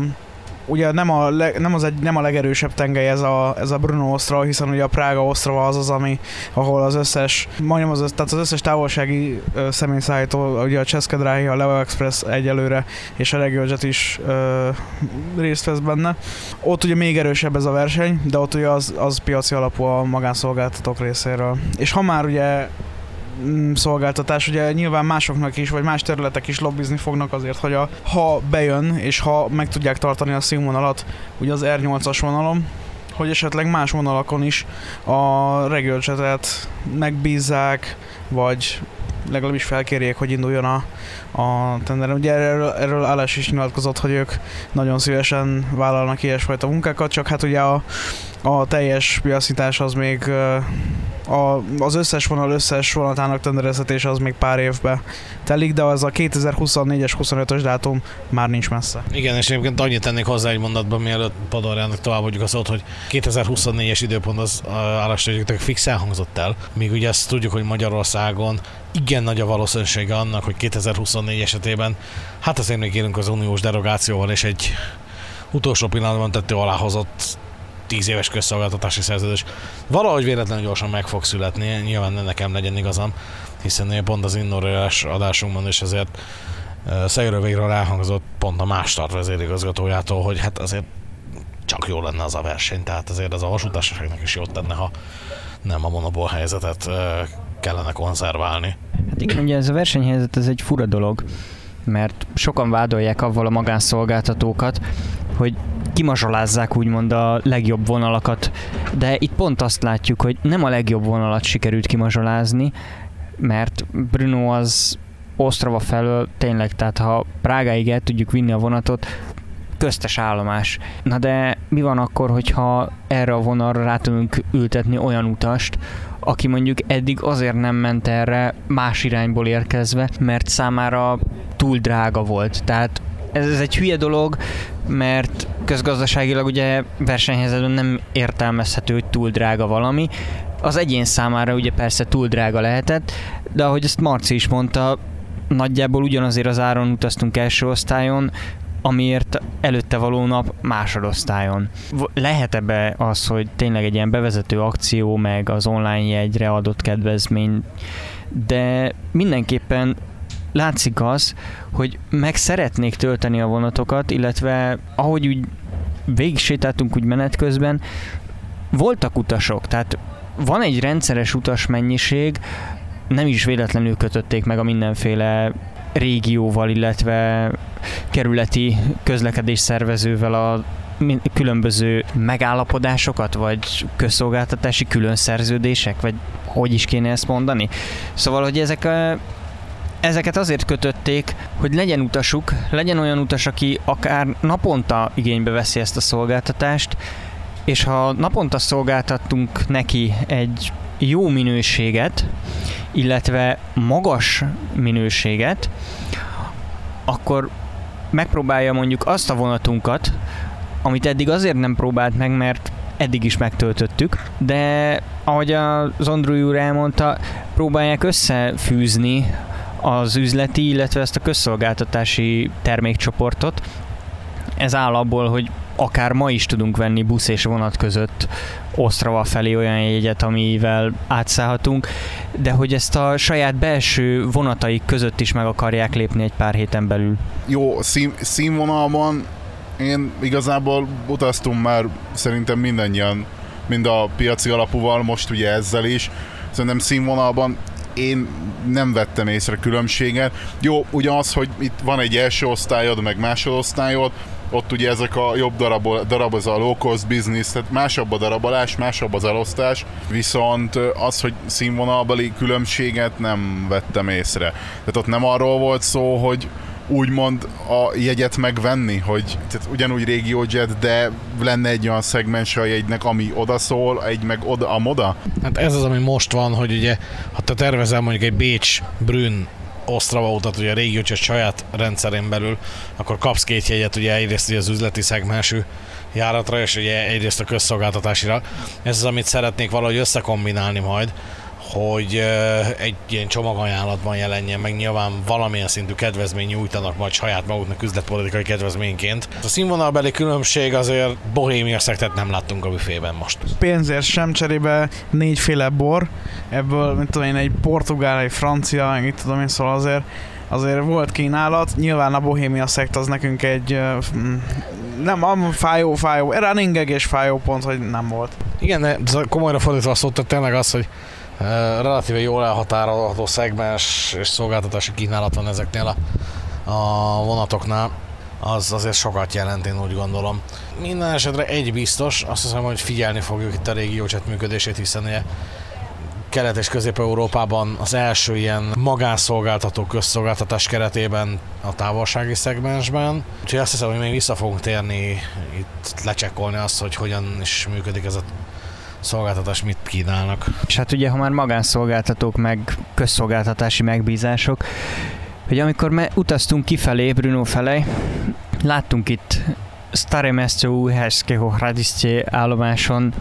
ugye nem a, leg, nem, az egy, nem a legerősebb tengely ez a, ez a Bruno Ostrava, hiszen ugye a Prága Ostrava az az, ami, ahol az összes, majdnem az, tehát az összes távolsági ö, személyszállító, ugye a Cseszkedráhi, a Leo Express egyelőre, és a RegioJet is ö, részt vesz benne. Ott ugye még erősebb ez a verseny, de ott ugye az, az piaci alapú a magánszolgáltatók részéről. És ha már ugye szolgáltatás, ugye nyilván másoknak is, vagy más területek is lobbizni fognak azért, hogy a, ha bejön, és ha meg tudják tartani a színvonalat, ugye az R8-as vonalon, hogy esetleg más vonalakon is a regölcsetet megbízzák, vagy legalábbis felkérjék, hogy induljon a, a tender. Ugye erről, erről Áles is nyilatkozott, hogy ők nagyon szívesen vállalnak ilyesfajta munkákat, csak hát ugye a, a teljes piacítás az még a, az összes vonal összes vonatának tendereztetése az még pár évbe telik, de az a 2024-es 25-ös dátum már nincs messze. Igen, és egyébként annyit tennék hozzá egy mondatban, mielőtt Padorjának tovább vagyunk a szót, hogy 2024-es időpont az állástégyeknek fix elhangzott el, míg ugye ezt tudjuk, hogy Magyarországon igen nagy a valószínűsége annak, hogy 2024 esetében, hát azért még élünk az uniós derogációval, és egy utolsó pillanatban tető aláhozott 10 éves közszolgáltatási szerződés valahogy véletlenül gyorsan meg fog születni, nyilván ne nekem legyen igazam, hiszen pont az innorélás adásunkban is ezért Szegről végre elhangzott pont a más start vezérigazgatójától, hogy hát azért csak jó lenne az a verseny, tehát azért az a vasútársaságnak is jót tenne, ha nem a monopól helyzetet kellene konzerválni. Hát igen, ugye ez a versenyhelyzet ez egy fura dolog, mert sokan vádolják avval a magánszolgáltatókat, hogy kimazsolázzák úgymond a legjobb vonalakat, de itt pont azt látjuk, hogy nem a legjobb vonalat sikerült kimazsolázni, mert Bruno az Ostrava felől tényleg, tehát ha Prágáig el tudjuk vinni a vonatot, köztes állomás. Na de mi van akkor, hogyha erre a vonalra rá tudunk ültetni olyan utast, aki mondjuk eddig azért nem ment erre más irányból érkezve, mert számára túl drága volt. Tehát ez, ez egy hülye dolog, mert közgazdaságilag ugye versenyhelyzetben nem értelmezhető, hogy túl drága valami. Az egyén számára ugye persze túl drága lehetett, de ahogy ezt Marci is mondta, nagyjából ugyanazért az áron utaztunk első osztályon, amiért előtte való nap másodosztályon. Lehet ebbe az, hogy tényleg egy ilyen bevezető akció, meg az online jegyre adott kedvezmény, de mindenképpen látszik az, hogy meg szeretnék tölteni a vonatokat, illetve ahogy úgy végig sétáltunk úgy menet közben, voltak utasok, tehát van egy rendszeres utas mennyiség, nem is véletlenül kötötték meg a mindenféle régióval, illetve kerületi közlekedés szervezővel a különböző megállapodásokat, vagy közszolgáltatási külön szerződések, vagy hogy is kéne ezt mondani. Szóval, hogy ezek ezeket azért kötötték, hogy legyen utasuk, legyen olyan utas, aki akár naponta igénybe veszi ezt a szolgáltatást, és ha naponta szolgáltattunk neki egy jó minőséget, illetve magas minőséget, akkor megpróbálja mondjuk azt a vonatunkat, amit eddig azért nem próbált meg, mert eddig is megtöltöttük, de ahogy az Andrew úr elmondta, próbálják összefűzni az üzleti, illetve ezt a közszolgáltatási termékcsoportot. Ez áll abból, hogy akár ma is tudunk venni busz és vonat között Osztrava felé olyan jegyet, amivel átszállhatunk, de hogy ezt a saját belső vonataik között is meg akarják lépni egy pár héten belül. Jó, szín, színvonalban én igazából utaztunk már szerintem mindannyian, mind a piaci alapúval, most ugye ezzel is. Szerintem színvonalban én nem vettem észre különbséget. Jó, ugye az, hogy itt van egy első osztályod, meg másodosztályod, ott ugye ezek a jobb darab, darab az a low cost business, tehát másabb a darabolás, másabb az elosztás, viszont az, hogy színvonalbeli különbséget nem vettem észre. Tehát ott nem arról volt szó, hogy úgymond a jegyet megvenni, hogy tehát ugyanúgy régiójet, de lenne egy olyan szegmens a jegynek, ami odaszól, egy meg oda, a moda? Hát ez az, ami most van, hogy ugye, ha te tervezel mondjuk egy Bécs, Brünn, Ostrava utat, ugye a régiócset saját rendszerén belül, akkor kapsz két jegyet, ugye egyrészt ugye az üzleti szegmensű járatra, és ugye egyrészt a közszolgáltatásira. Ez az, amit szeretnék valahogy összekombinálni majd, hogy egy ilyen csomagajánlatban jelenjen meg, nyilván valamilyen szintű kedvezmény nyújtanak majd saját maguknak üzletpolitikai kedvezményként. A színvonalbeli különbség azért bohémia szektet nem láttunk a büfében most. Pénzért sem cserébe négyféle bor, ebből, mint tudom én, egy portugál, egy francia, meg itt tudom én, szóval azért azért volt kínálat, nyilván a Bohémia szekt az nekünk egy nem, am fájó, fájó, running és fájó pont, hogy nem volt. Igen, de komolyra fordítva azt mondta, tényleg az, hogy relatíve jól elhatárolható szegmens és szolgáltatási kínálat van ezeknél a, a vonatoknál, az azért sokat jelent, én úgy gondolom. Minden esetre egy biztos, azt hiszem, hogy figyelni fogjuk itt a régiócset működését, hiszen ugye Kelet- és Közép-Európában az első ilyen magánszolgáltató közszolgáltatás keretében a távolsági szegmensben. Úgyhogy azt hiszem, hogy még vissza fogunk térni itt lecsekkolni azt, hogy hogyan is működik ez a szolgáltatás, mit kínálnak. És hát ugye, ha már magánszolgáltatók, meg közszolgáltatási megbízások, hogy amikor me utaztunk kifelé, Bruno felé, láttunk itt Stare Mesto Uherského Hradistje állomáson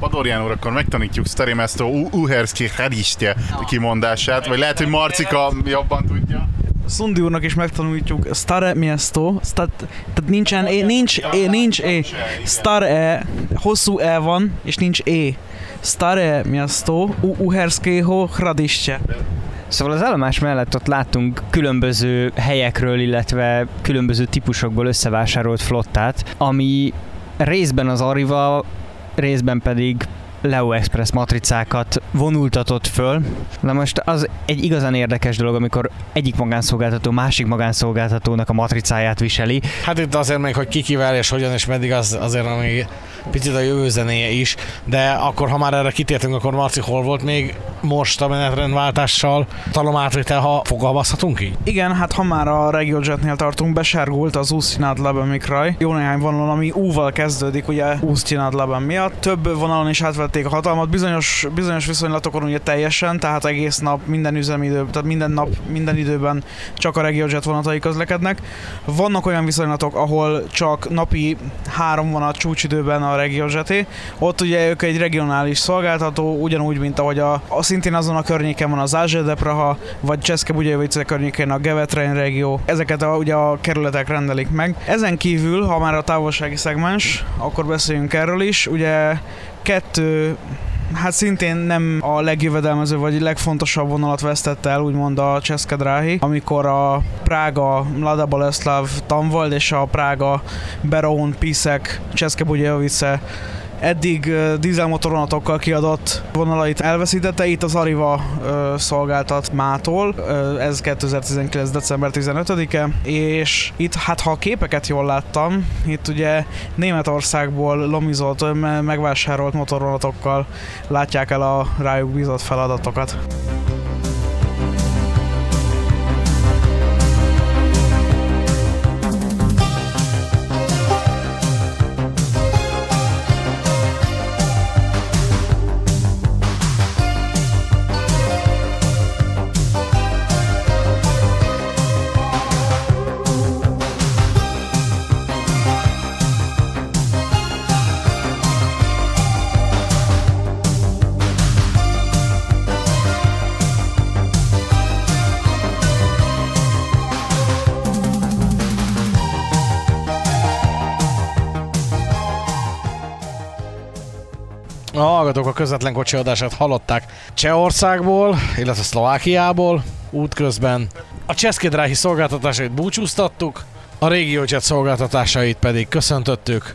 Padorján úr, akkor megtanítjuk Stare Mesto Uherski Hradistje kimondását, vagy lehet, hogy Marcika jobban tudja. Szundi úrnak is megtanulítjuk Stare Miesto, stat, tehát nincsen, é, nincs, é, nincs é, Stare, hosszú E van, és nincs E. Stare Miesto, Uherského Hradistje. Szóval az állomás mellett ott láttunk különböző helyekről, illetve különböző típusokból összevásárolt flottát, ami részben az Arriva, részben pedig Leo Express matricákat vonultatott föl. Na most az egy igazán érdekes dolog, amikor egyik magánszolgáltató másik magánszolgáltatónak a matricáját viseli. Hát itt azért még, hogy kikivel és hogyan és meddig, az azért még picit a jövő zenéje is, de akkor, ha már erre kitértünk, akkor Marci hol volt még most a menetrendváltással talomátvétel, ha fogalmazhatunk így? Igen, hát ha már a RegioJetnél tartunk, besárgult az Úsztinát Lebemikraj. Jó néhány vonalon, ami U-val kezdődik, ugye Úsztinát Leben miatt. Több vonalon is átvették a hatalmat, bizonyos, bizonyos viszonylatokon ugye teljesen, tehát egész nap, minden üzemidő, tehát minden nap, minden időben csak a RegioJet vonatai közlekednek. Vannak olyan viszonylatok, ahol csak napi három vonat csúcsidőben a RegioJeté. Ott ugye ők egy regionális szolgáltató, ugyanúgy, mint ahogy a, a szintén azon a környéken van az Ázsia Praha, vagy Cseszke Bugyajvice környékén a Gevetrain régió. Ezeket a, ugye a kerületek rendelik meg. Ezen kívül, ha már a távolsági szegmens, akkor beszéljünk erről is. Ugye kettő Hát szintén nem a legjövedelmező vagy legfontosabb vonalat vesztette el, úgymond a Cseszke Dráhi, amikor a Prága Mlada Boleslav Tamvold és a Prága Beroun Piszek Cseszke Bugyajvice eddig dízelmotorvonatokkal kiadott vonalait elveszítette, itt az Arriva uh, szolgáltat mától, ez 2019. december 15-e, és itt hát ha a képeket jól láttam, itt ugye Németországból lomizolt, me- megvásárolt motorvonatokkal látják el a rájuk bízott feladatokat. Közvetlen kocsi adását hallották Csehországból, illetve Szlovákiából útközben. A Cseszkedráhi szolgáltatásait búcsúztattuk, a RegioJet szolgáltatásait pedig köszöntöttük.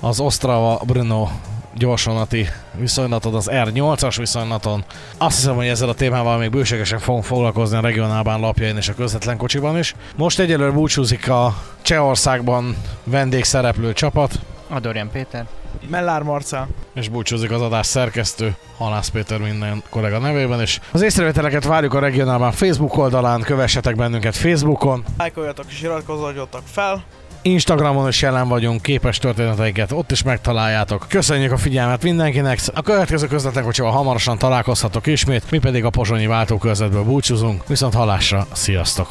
Az Ostrava Brno gyorsvonati viszonylaton, az R8-as viszonylaton. Azt hiszem, hogy ezzel a témával még bőségesen fogunk foglalkozni a regionálbán lapjain és a közvetlen kocsiban is. Most egyelőre búcsúzik a Csehországban vendégszereplő csapat, Adorján Péter. Mellár Marcel. és búcsúzik az adás szerkesztő, Halász Péter minden kollega nevében, és az észrevételeket várjuk a regionálban Facebook oldalán, kövessetek bennünket Facebookon, Lájkoljatok és iratkozzatok fel. Instagramon is jelen vagyunk, képes történeteiket ott is megtaláljátok. Köszönjük a figyelmet mindenkinek, a következő közvetlen kocsival hamarosan találkozhatok ismét, mi pedig a pozsonyi váltókörzetből búcsúzunk, viszont halásra, sziasztok!